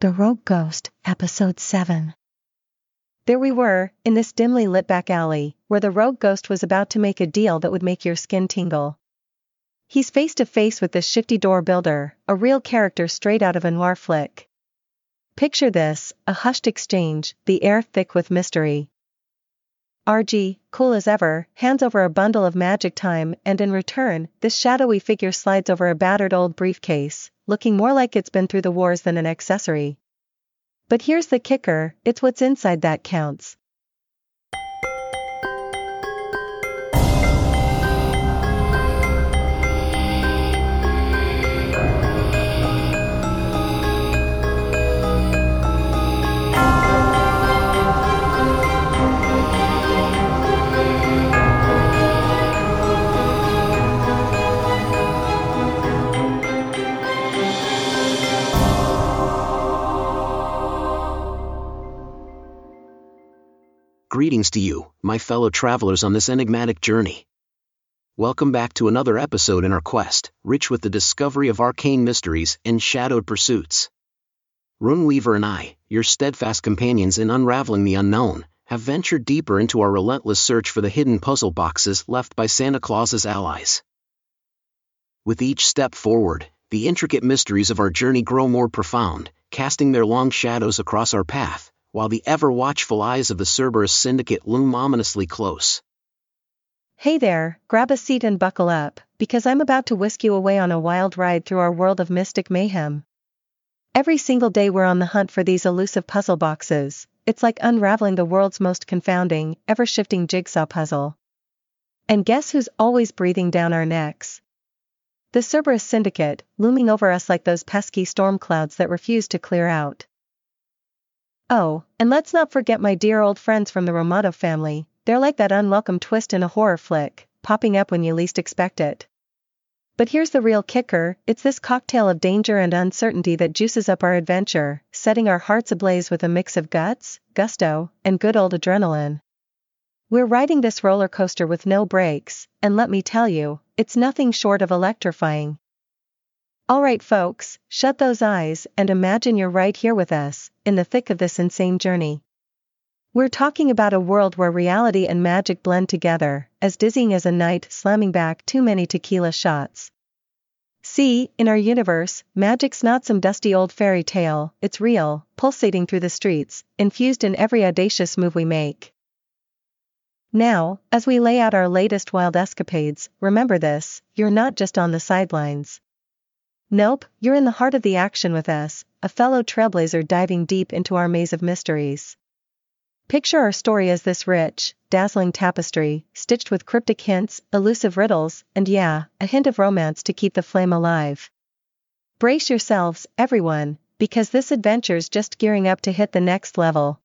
The Rogue Ghost, Episode 7. There we were, in this dimly lit back alley, where the rogue ghost was about to make a deal that would make your skin tingle. He's face to face with this shifty door builder, a real character straight out of a noir flick. Picture this a hushed exchange, the air thick with mystery. RG, cool as ever, hands over a bundle of magic time, and in return, this shadowy figure slides over a battered old briefcase, looking more like it's been through the wars than an accessory. But here's the kicker it's what's inside that counts. Greetings to you, my fellow travelers on this enigmatic journey. Welcome back to another episode in our quest, rich with the discovery of arcane mysteries and shadowed pursuits. Runeweaver and I, your steadfast companions in unraveling the unknown, have ventured deeper into our relentless search for the hidden puzzle boxes left by Santa Claus's allies. With each step forward, the intricate mysteries of our journey grow more profound, casting their long shadows across our path, while the ever watchful eyes of the Cerberus Syndicate loom ominously close. Hey there, grab a seat and buckle up, because I'm about to whisk you away on a wild ride through our world of mystic mayhem. Every single day we're on the hunt for these elusive puzzle boxes, it's like unraveling the world's most confounding, ever shifting jigsaw puzzle. And guess who's always breathing down our necks? The Cerberus Syndicate, looming over us like those pesky storm clouds that refuse to clear out. Oh, and let's not forget my dear old friends from the Romato family, they're like that unwelcome twist in a horror flick, popping up when you least expect it. But here's the real kicker it's this cocktail of danger and uncertainty that juices up our adventure, setting our hearts ablaze with a mix of guts, gusto, and good old adrenaline. We're riding this roller coaster with no brakes, and let me tell you, it's nothing short of electrifying. Alright, folks, shut those eyes and imagine you're right here with us, in the thick of this insane journey. We're talking about a world where reality and magic blend together, as dizzying as a night slamming back too many tequila shots. See, in our universe, magic's not some dusty old fairy tale, it's real, pulsating through the streets, infused in every audacious move we make. Now, as we lay out our latest wild escapades, remember this you're not just on the sidelines. Nope, you're in the heart of the action with us, a fellow trailblazer diving deep into our maze of mysteries. Picture our story as this rich, dazzling tapestry, stitched with cryptic hints, elusive riddles, and yeah, a hint of romance to keep the flame alive. Brace yourselves, everyone, because this adventure's just gearing up to hit the next level.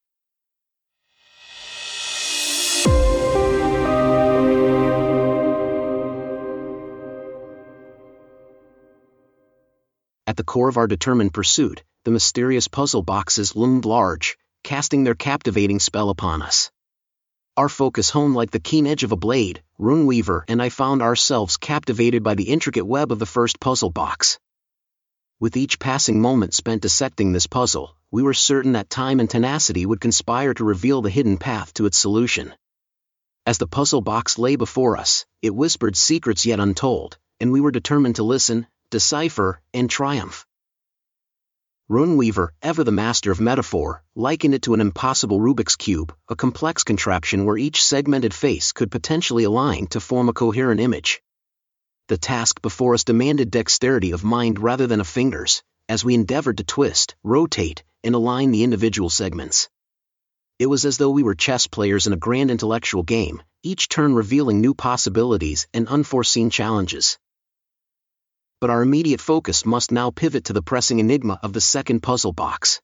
At the core of our determined pursuit, the mysterious puzzle boxes loomed large, casting their captivating spell upon us. Our focus honed like the keen edge of a blade, Runeweaver and I found ourselves captivated by the intricate web of the first puzzle box. With each passing moment spent dissecting this puzzle, we were certain that time and tenacity would conspire to reveal the hidden path to its solution. As the puzzle box lay before us, it whispered secrets yet untold, and we were determined to listen, decipher, and triumph. Runeweaver, ever the master of metaphor, likened it to an impossible Rubik's Cube, a complex contraption where each segmented face could potentially align to form a coherent image. The task before us demanded dexterity of mind rather than of fingers, as we endeavored to twist, rotate, and align the individual segments. It was as though we were chess players in a grand intellectual game, each turn revealing new possibilities and unforeseen challenges but our immediate focus must now pivot to the pressing enigma of the second puzzle box.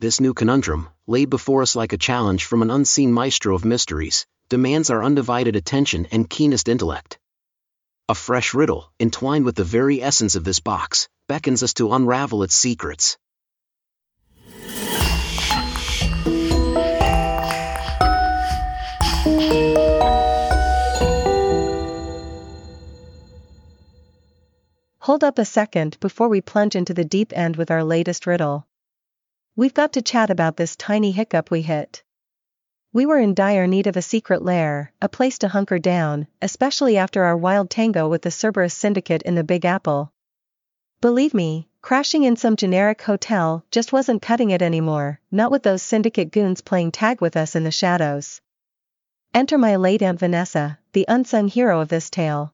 This new conundrum, laid before us like a challenge from an unseen maestro of mysteries, demands our undivided attention and keenest intellect. A fresh riddle, entwined with the very essence of this box, beckons us to unravel its secrets. Hold up a second before we plunge into the deep end with our latest riddle. We've got to chat about this tiny hiccup we hit. We were in dire need of a secret lair, a place to hunker down, especially after our wild tango with the Cerberus Syndicate in the Big Apple. Believe me, crashing in some generic hotel just wasn't cutting it anymore, not with those syndicate goons playing tag with us in the shadows. Enter my late Aunt Vanessa, the unsung hero of this tale.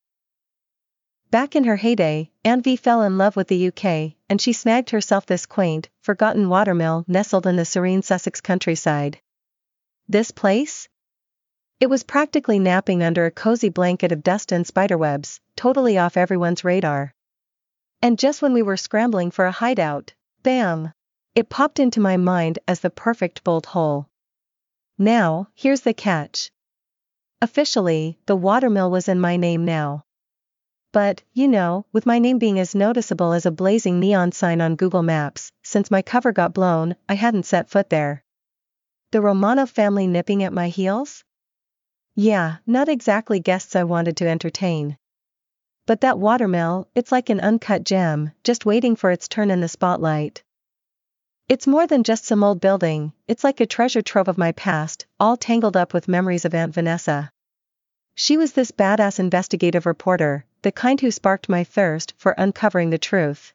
Back in her heyday, Aunt V fell in love with the UK, and she snagged herself this quaint, forgotten watermill nestled in the serene Sussex countryside. This place? It was practically napping under a cozy blanket of dust and spiderwebs, totally off everyone's radar. And just when we were scrambling for a hideout, bam! It popped into my mind as the perfect bolt hole. Now, here's the catch. Officially, the watermill was in my name now. But, you know, with my name being as noticeable as a blazing neon sign on Google Maps, since my cover got blown, I hadn't set foot there. The Romanov family nipping at my heels? Yeah, not exactly guests I wanted to entertain. But that watermill, it's like an uncut gem, just waiting for its turn in the spotlight. It's more than just some old building, it's like a treasure trove of my past, all tangled up with memories of Aunt Vanessa. She was this badass investigative reporter, the kind who sparked my thirst for uncovering the truth.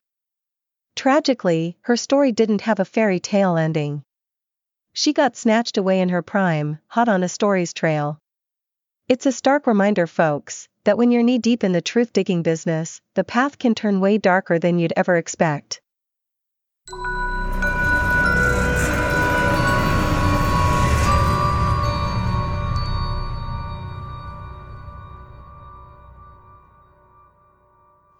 Tragically, her story didn't have a fairy tale ending. She got snatched away in her prime, hot on a story's trail. It's a stark reminder, folks, that when you're knee deep in the truth digging business, the path can turn way darker than you'd ever expect.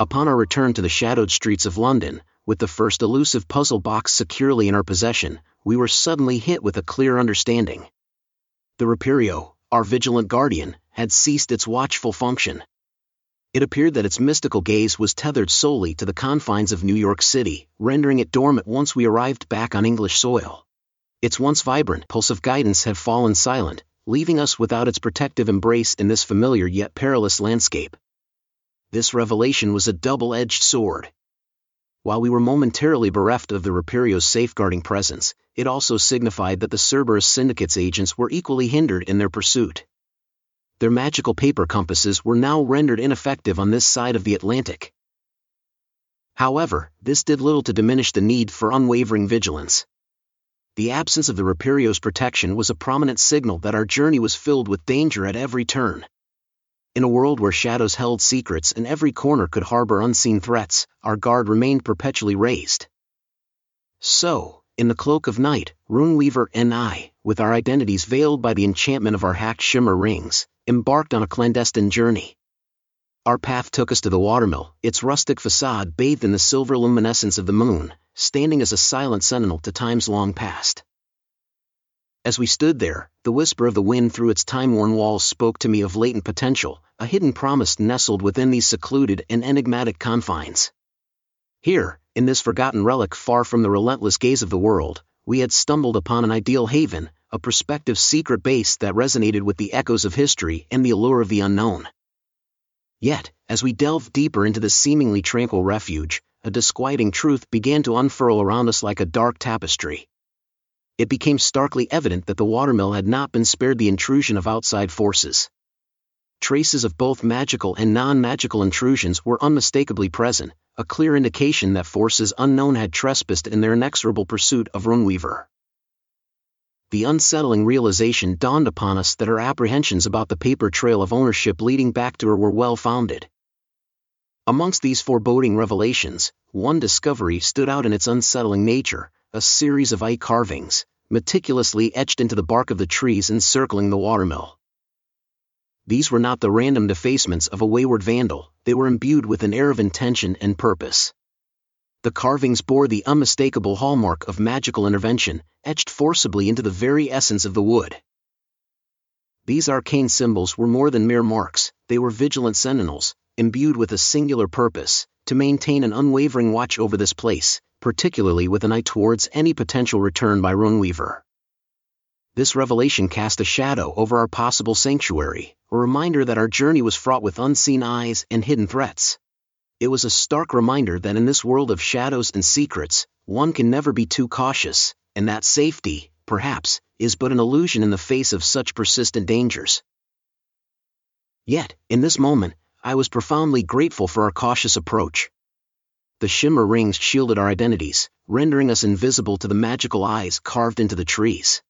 Upon our return to the shadowed streets of London, with the first elusive puzzle box securely in our possession, we were suddenly hit with a clear understanding. The Reperio, our vigilant guardian, had ceased its watchful function. It appeared that its mystical gaze was tethered solely to the confines of New York City, rendering it dormant once we arrived back on English soil. Its once vibrant pulse of guidance had fallen silent, leaving us without its protective embrace in this familiar yet perilous landscape. This revelation was a double-edged sword. While we were momentarily bereft of the Reperio's safeguarding presence, it also signified that the Cerberus Syndicate's agents were equally hindered in their pursuit. Their magical paper compasses were now rendered ineffective on this side of the Atlantic. However, this did little to diminish the need for unwavering vigilance. The absence of the Reperio's protection was a prominent signal that our journey was filled with danger at every turn. In a world where shadows held secrets and every corner could harbor unseen threats, our guard remained perpetually raised. So, in the cloak of night, Runeweaver and I, with our identities veiled by the enchantment of our hacked shimmer rings, embarked on a clandestine journey. Our path took us to the watermill, its rustic facade bathed in the silver luminescence of the moon, standing as a silent sentinel to times long past. As we stood there, the whisper of the wind through its time-worn walls spoke to me of latent potential, a hidden promise nestled within these secluded and enigmatic confines. Here, in this forgotten relic far from the relentless gaze of the world, we had stumbled upon an ideal haven, a prospective secret base that resonated with the echoes of history and the allure of the unknown. Yet, as we delved deeper into this seemingly tranquil refuge, a disquieting truth began to unfurl around us like a dark tapestry it became starkly evident that the watermill had not been spared the intrusion of outside forces. Traces of both magical and non-magical intrusions were unmistakably present, a clear indication that forces unknown had trespassed in their inexorable pursuit of Runeweaver. The unsettling realization dawned upon us that our apprehensions about the paper trail of ownership leading back to her were well founded. Amongst these foreboding revelations, one discovery stood out in its unsettling nature, a series of eye carvings, meticulously etched into the bark of the trees encircling the watermill. These were not the random defacements of a wayward vandal, they were imbued with an air of intention and purpose. The carvings bore the unmistakable hallmark of magical intervention, etched forcibly into the very essence of the wood. These arcane symbols were more than mere marks, they were vigilant sentinels, imbued with a singular purpose, to maintain an unwavering watch over this place, particularly with an eye towards any potential return by Runeweaver. This revelation cast a shadow over our possible sanctuary, a reminder that our journey was fraught with unseen eyes and hidden threats. It was a stark reminder that in this world of shadows and secrets, one can never be too cautious, and that safety, perhaps, is but an illusion in the face of such persistent dangers. Yet, in this moment, I was profoundly grateful for our cautious approach. The shimmer rings shielded our identities, rendering us invisible to the magical eyes carved into the trees.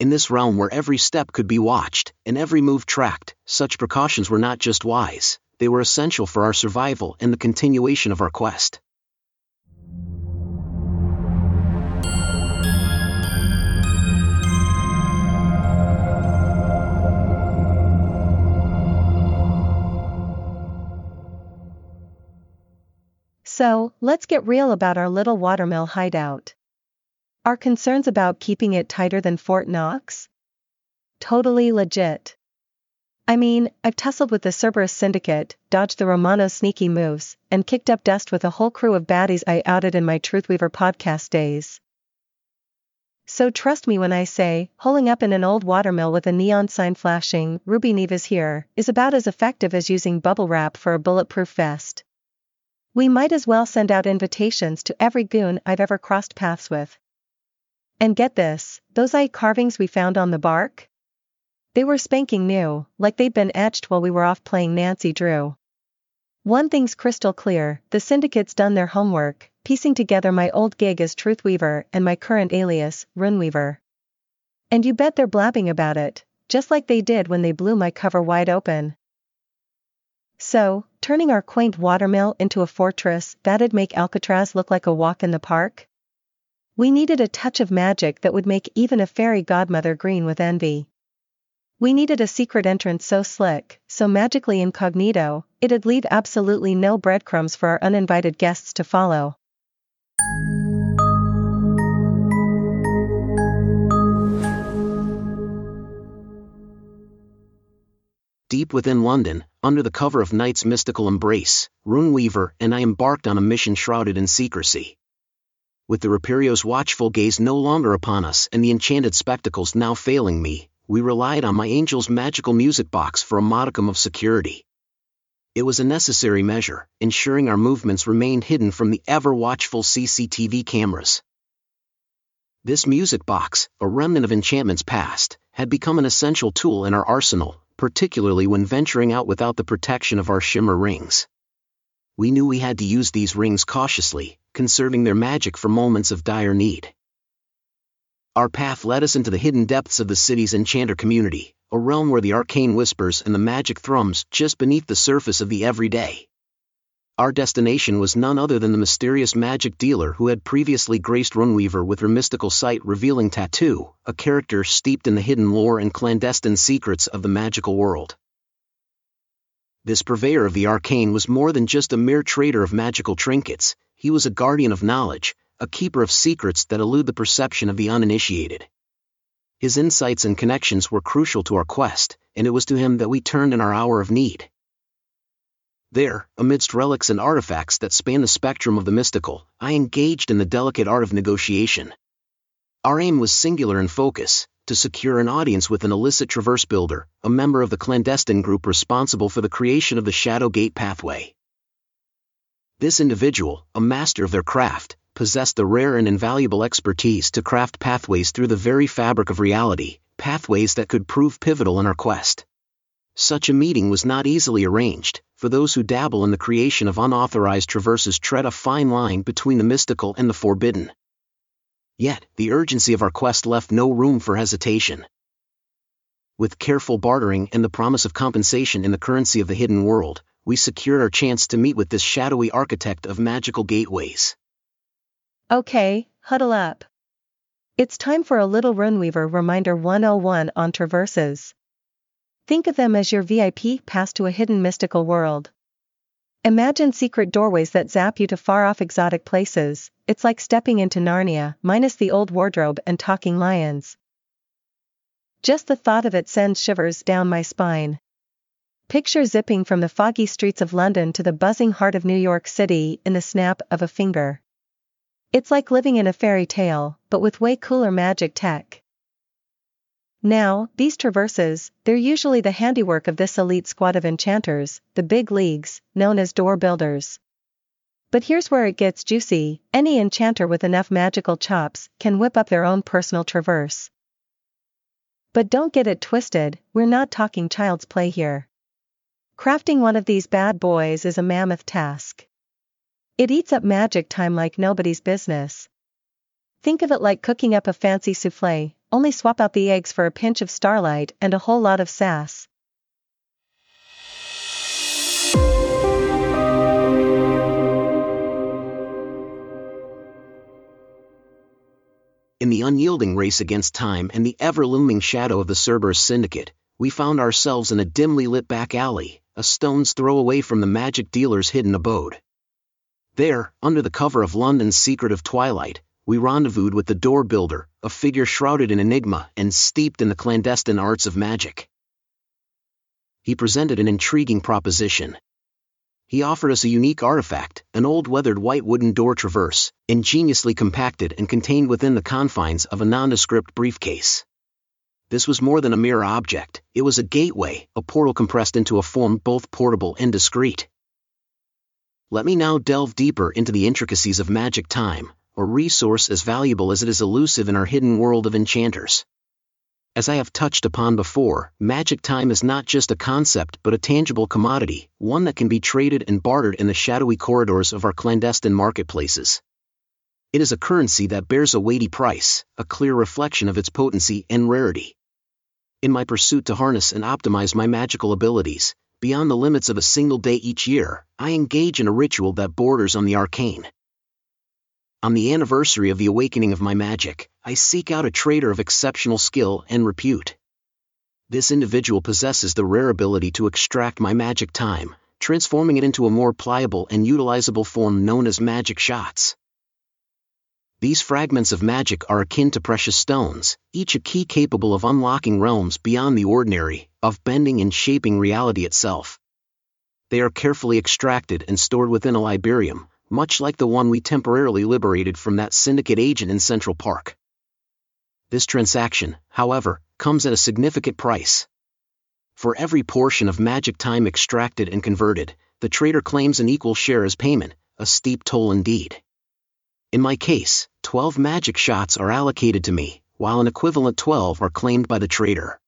In this realm where every step could be watched and every move tracked, such precautions were not just wise, they were essential for our survival and the continuation of our quest. So, let's get real about our little watermill hideout. Are concerns about keeping it tighter than Fort Knox? Totally legit. I mean, I've tussled with the Cerberus Syndicate, dodged the Romano's sneaky moves, and kicked up dust with a whole crew of baddies I outed in my Truthweaver podcast days. So trust me when I say, holing up in an old watermill with a neon sign flashing, Ruby Neve is here, is about as effective as using bubble wrap for a bulletproof vest. We might as well send out invitations to every goon I've ever crossed paths with. And get this, those eye carvings we found on the bark? They were spanking new, like they'd been etched while we were off playing Nancy Drew. One thing's crystal clear, the syndicate's done their homework, piecing together my old gig as Truthweaver and my current alias, Runeweaver. And you bet they're blabbing about it, just like they did when they blew my cover wide open. So, turning our quaint watermill into a fortress, that'd make Alcatraz look like a walk in the park? We needed a touch of magic that would make even a fairy godmother green with envy. We needed a secret entrance so slick, so magically incognito, it'd leave absolutely no breadcrumbs for our uninvited guests to follow. Deep within London, under the cover of night's mystical embrace, Runeweaver and I embarked on a mission shrouded in secrecy. With the Reperio's watchful gaze no longer upon us and the enchanted spectacles now failing me, we relied on my angel's magical music box for a modicum of security. It was a necessary measure, ensuring our movements remained hidden from the ever-watchful CCTV cameras. This music box, a remnant of enchantments past, had become an essential tool in our arsenal, particularly when venturing out without the protection of our shimmer rings. We knew we had to use these rings cautiously, conserving their magic for moments of dire need. Our path led us into the hidden depths of the city's enchanter community, a realm where the arcane whispers and the magic thrums just beneath the surface of the everyday. Our destination was none other than the mysterious magic dealer who had previously graced Runeweaver with her mystical sight revealing tattoo, a character steeped in the hidden lore and clandestine secrets of the magical world. This purveyor of the arcane was more than just a mere trader of magical trinkets, he was a guardian of knowledge, a keeper of secrets that elude the perception of the uninitiated. His insights and connections were crucial to our quest, and it was to him that we turned in our hour of need. There, amidst relics and artifacts that span the spectrum of the mystical, I engaged in the delicate art of negotiation. Our aim was singular in focus, to secure an audience with an illicit traverse builder, a member of the clandestine group responsible for the creation of the Shadow Gate pathway. This individual, a master of their craft, possessed the rare and invaluable expertise to craft pathways through the very fabric of reality, pathways that could prove pivotal in our quest. Such a meeting was not easily arranged, for those who dabble in the creation of unauthorized traverses tread a fine line between the mystical and the forbidden. Yet, the urgency of our quest left no room for hesitation. With careful bartering and the promise of compensation in the currency of the hidden world, we secured our chance to meet with this shadowy architect of magical gateways. Okay, huddle up. It's time for a little Runeweaver reminder 101 on traverses. Think of them as your VIP pass to a hidden mystical world. Imagine secret doorways that zap you to far off exotic places, it's like stepping into Narnia, minus the old wardrobe and talking lions. Just the thought of it sends shivers down my spine. Picture zipping from the foggy streets of London to the buzzing heart of New York City in the snap of a finger. It's like living in a fairy tale, but with way cooler magic tech. Now, these traverses, they're usually the handiwork of this elite squad of enchanters, the big leagues, known as door builders. But here's where it gets juicy any enchanter with enough magical chops can whip up their own personal traverse. But don't get it twisted, we're not talking child's play here. Crafting one of these bad boys is a mammoth task. It eats up magic time like nobody's business. Think of it like cooking up a fancy souffle, only swap out the eggs for a pinch of starlight and a whole lot of sass. In the unyielding race against time and the ever-looming shadow of the Cerberus Syndicate, we found ourselves in a dimly lit back alley, a stone's throw away from the magic dealer's hidden abode. There, under the cover of London's secretive twilight, we rendezvoused with the door builder, a figure shrouded in enigma and steeped in the clandestine arts of magic. He presented an intriguing proposition he offered us a unique artifact, an old weathered white wooden door traverse, ingeniously compacted and contained within the confines of a nondescript briefcase. This was more than a mere object, it was a gateway, a portal compressed into a form both portable and discreet. Let me now delve deeper into the intricacies of magic time, a resource as valuable as it is elusive in our hidden world of enchanters. As I have touched upon before, magic time is not just a concept but a tangible commodity, one that can be traded and bartered in the shadowy corridors of our clandestine marketplaces. It is a currency that bears a weighty price, a clear reflection of its potency and rarity. In my pursuit to harness and optimize my magical abilities, beyond the limits of a single day each year, I engage in a ritual that borders on the arcane. On the anniversary of the awakening of my magic, I seek out a trader of exceptional skill and repute. This individual possesses the rare ability to extract my magic time, transforming it into a more pliable and utilizable form known as magic shots. These fragments of magic are akin to precious stones, each a key capable of unlocking realms beyond the ordinary, of bending and shaping reality itself. They are carefully extracted and stored within a Liberium, much like the one we temporarily liberated from that syndicate agent in Central Park. This transaction, however, comes at a significant price. For every portion of magic time extracted and converted, the trader claims an equal share as payment, a steep toll indeed. In my case, 12 magic shots are allocated to me, while an equivalent 12 are claimed by the trader.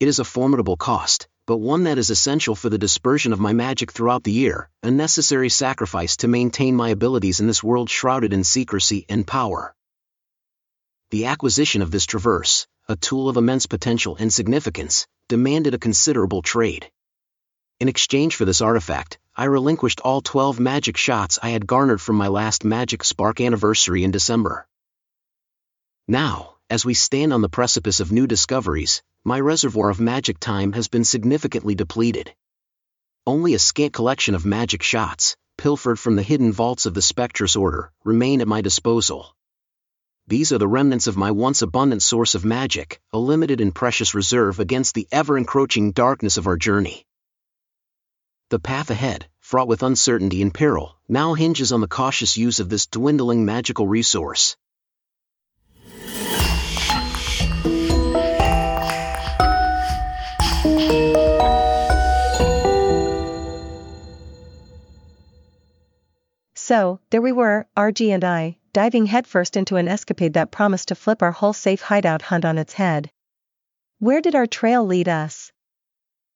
It is a formidable cost, but one that is essential for the dispersion of my magic throughout the year, a necessary sacrifice to maintain my abilities in this world shrouded in secrecy and power. The acquisition of this traverse, a tool of immense potential and significance, demanded a considerable trade. In exchange for this artifact, I relinquished all 12 magic shots I had garnered from my last Magic Spark anniversary in December. Now, as we stand on the precipice of new discoveries, my reservoir of magic time has been significantly depleted. Only a scant collection of magic shots, pilfered from the hidden vaults of the Spectrus Order, remain at my disposal. These are the remnants of my once abundant source of magic, a limited and precious reserve against the ever-encroaching darkness of our journey. The path ahead, fraught with uncertainty and peril, now hinges on the cautious use of this dwindling magical resource. So, there we were, RG and I, diving headfirst into an escapade that promised to flip our whole safe hideout hunt on its head. Where did our trail lead us?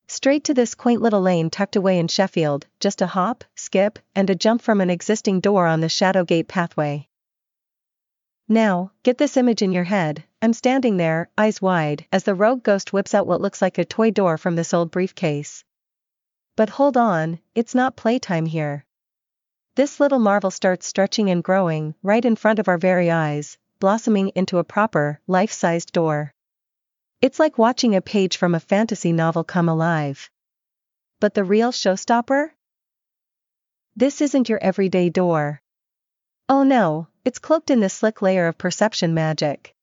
Straight to this quaint little lane tucked away in Sheffield, just a hop, skip, and a jump from an existing door on the Shadowgate pathway. Now, get this image in your head. I'm standing there, eyes wide, as the rogue ghost whips out what looks like a toy door from this old briefcase. But hold on, it's not playtime here. This little marvel starts stretching and growing right in front of our very eyes, blossoming into a proper, life-sized door. It's like watching a page from a fantasy novel come alive. But the real showstopper? This isn't your everyday door. Oh no, it's cloaked in this slick layer of perception magic.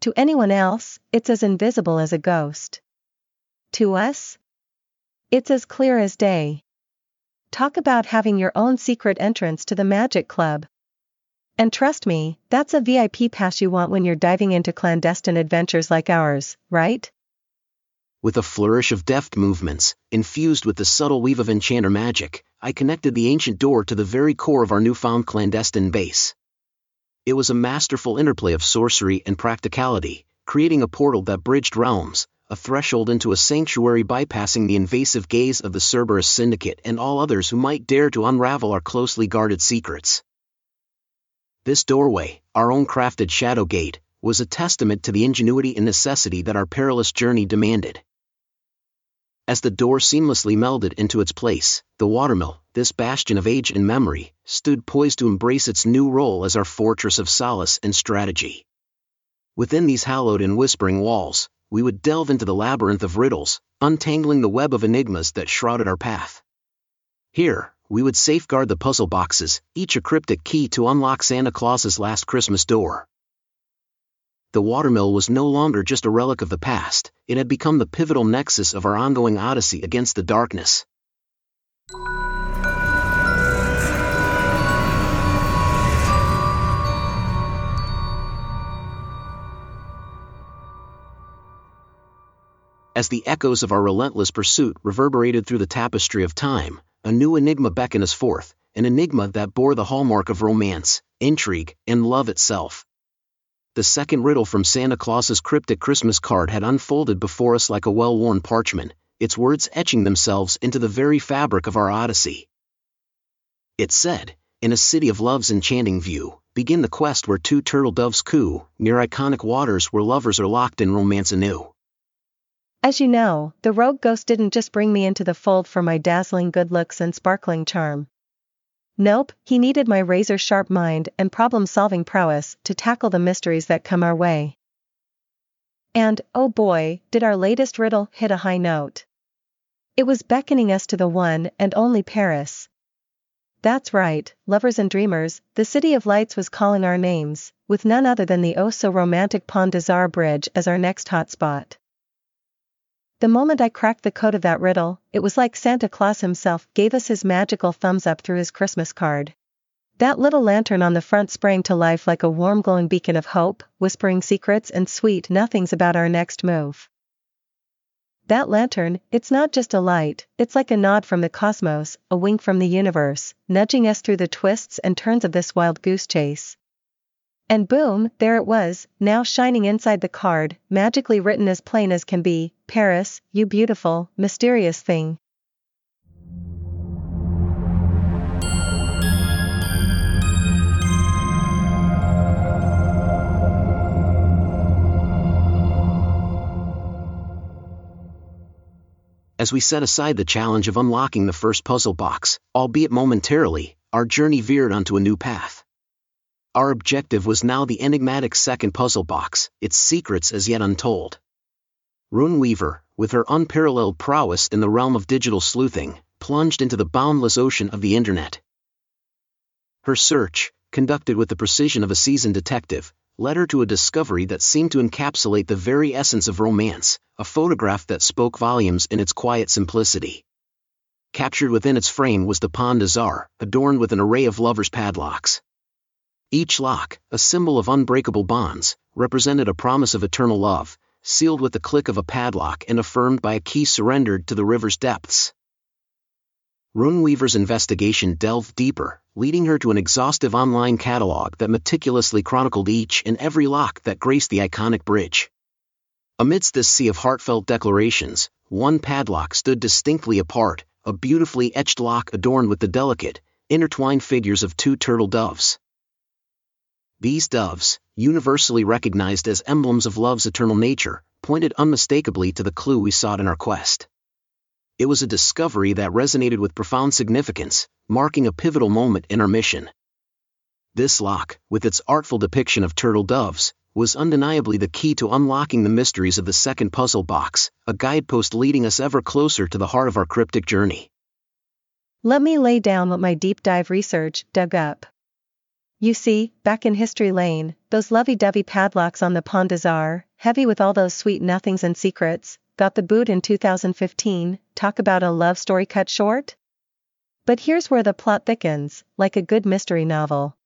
To anyone else, it's as invisible as a ghost. To us? It's as clear as day. Talk about having your own secret entrance to the Magic Club. And trust me, that's a VIP pass you want when you're diving into clandestine adventures like ours, right? With a flourish of deft movements, infused with the subtle weave of enchanter magic, I connected the ancient door to the very core of our newfound clandestine base. It was a masterful interplay of sorcery and practicality, creating a portal that bridged realms, a threshold into a sanctuary bypassing the invasive gaze of the Cerberus Syndicate and all others who might dare to unravel our closely guarded secrets. This doorway, our own crafted shadow gate, was a testament to the ingenuity and necessity that our perilous journey demanded. As the door seamlessly melded into its place, the watermill, this bastion of age and memory, stood poised to embrace its new role as our fortress of solace and strategy. Within these hallowed and whispering walls, we would delve into the labyrinth of riddles, untangling the web of enigmas that shrouded our path. Here, we would safeguard the puzzle boxes, each a cryptic key to unlock Santa Claus's last Christmas door the watermill was no longer just a relic of the past, it had become the pivotal nexus of our ongoing odyssey against the darkness. As the echoes of our relentless pursuit reverberated through the tapestry of time, a new enigma beckoned us forth, an enigma that bore the hallmark of romance, intrigue, and love itself the second riddle from Santa Claus's cryptic Christmas card had unfolded before us like a well-worn parchment, its words etching themselves into the very fabric of our odyssey. It said, in a city of love's enchanting view, begin the quest where two turtle doves coo, near iconic waters where lovers are locked in romance anew. As you know, the rogue ghost didn't just bring me into the fold for my dazzling good looks and sparkling charm. Nope, he needed my razor sharp mind and problem solving prowess to tackle the mysteries that come our way. And, oh boy, did our latest riddle hit a high note. It was beckoning us to the one and only Paris. That's right, lovers and dreamers, the City of Lights was calling our names, with none other than the oh so romantic Pont des Arts Bridge as our next hotspot. The moment I cracked the code of that riddle, it was like Santa Claus himself gave us his magical thumbs up through his Christmas card. That little lantern on the front sprang to life like a warm glowing beacon of hope, whispering secrets and sweet nothings about our next move. That lantern, it's not just a light, it's like a nod from the cosmos, a wink from the universe, nudging us through the twists and turns of this wild goose chase. And boom, there it was, now shining inside the card, magically written as plain as can be, Paris, you beautiful, mysterious thing. As we set aside the challenge of unlocking the first puzzle box, albeit momentarily, our journey veered onto a new path. Our objective was now the enigmatic second puzzle box, its secrets as yet untold. Runeweaver, with her unparalleled prowess in the realm of digital sleuthing, plunged into the boundless ocean of the internet. Her search, conducted with the precision of a seasoned detective, led her to a discovery that seemed to encapsulate the very essence of romance, a photograph that spoke volumes in its quiet simplicity. Captured within its frame was the Pont des Arts, adorned with an array of lovers' padlocks. Each lock, a symbol of unbreakable bonds, represented a promise of eternal love, sealed with the click of a padlock and affirmed by a key surrendered to the river's depths. Runeweaver's investigation delved deeper, leading her to an exhaustive online catalog that meticulously chronicled each and every lock that graced the iconic bridge. Amidst this sea of heartfelt declarations, one padlock stood distinctly apart, a beautifully etched lock adorned with the delicate, intertwined figures of two turtle doves. These doves, universally recognized as emblems of love's eternal nature, pointed unmistakably to the clue we sought in our quest. It was a discovery that resonated with profound significance, marking a pivotal moment in our mission. This lock, with its artful depiction of turtle doves, was undeniably the key to unlocking the mysteries of the second puzzle box, a guidepost leading us ever closer to the heart of our cryptic journey. Let me lay down what my deep dive research dug up. You see, back in History Lane, those lovey-dovey padlocks on the Pond des heavy with all those sweet nothings and secrets, got the boot in 2015, talk about a love story cut short? But here's where the plot thickens, like a good mystery novel.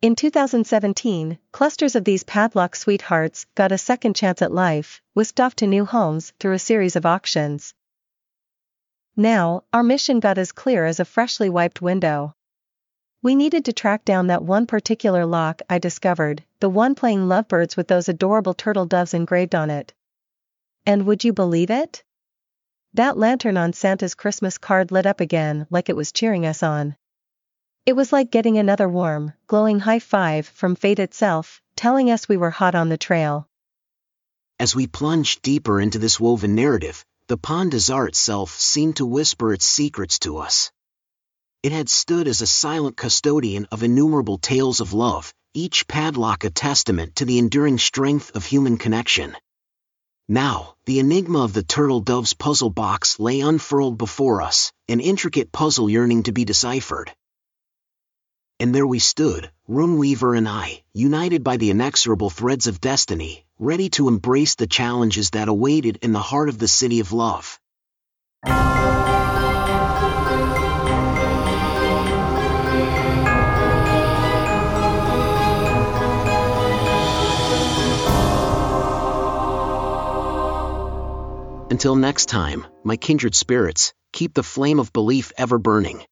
In 2017, clusters of these padlock sweethearts got a second chance at life, whisked off to new homes through a series of auctions. Now, our mission got as clear as a freshly wiped window. We needed to track down that one particular lock I discovered, the one playing lovebirds with those adorable turtle doves engraved on it. And would you believe it? That lantern on Santa's Christmas card lit up again like it was cheering us on. It was like getting another warm, glowing high five from fate itself, telling us we were hot on the trail. As we plunged deeper into this woven narrative, the Pont des Arts itself seemed to whisper its secrets to us. It had stood as a silent custodian of innumerable tales of love, each padlock a testament to the enduring strength of human connection. Now, the enigma of the turtle dove's puzzle box lay unfurled before us, an intricate puzzle yearning to be deciphered. And there we stood, Runeweaver and I, united by the inexorable threads of destiny, ready to embrace the challenges that awaited in the heart of the City of Love. Until next time, my kindred spirits, keep the flame of belief ever burning.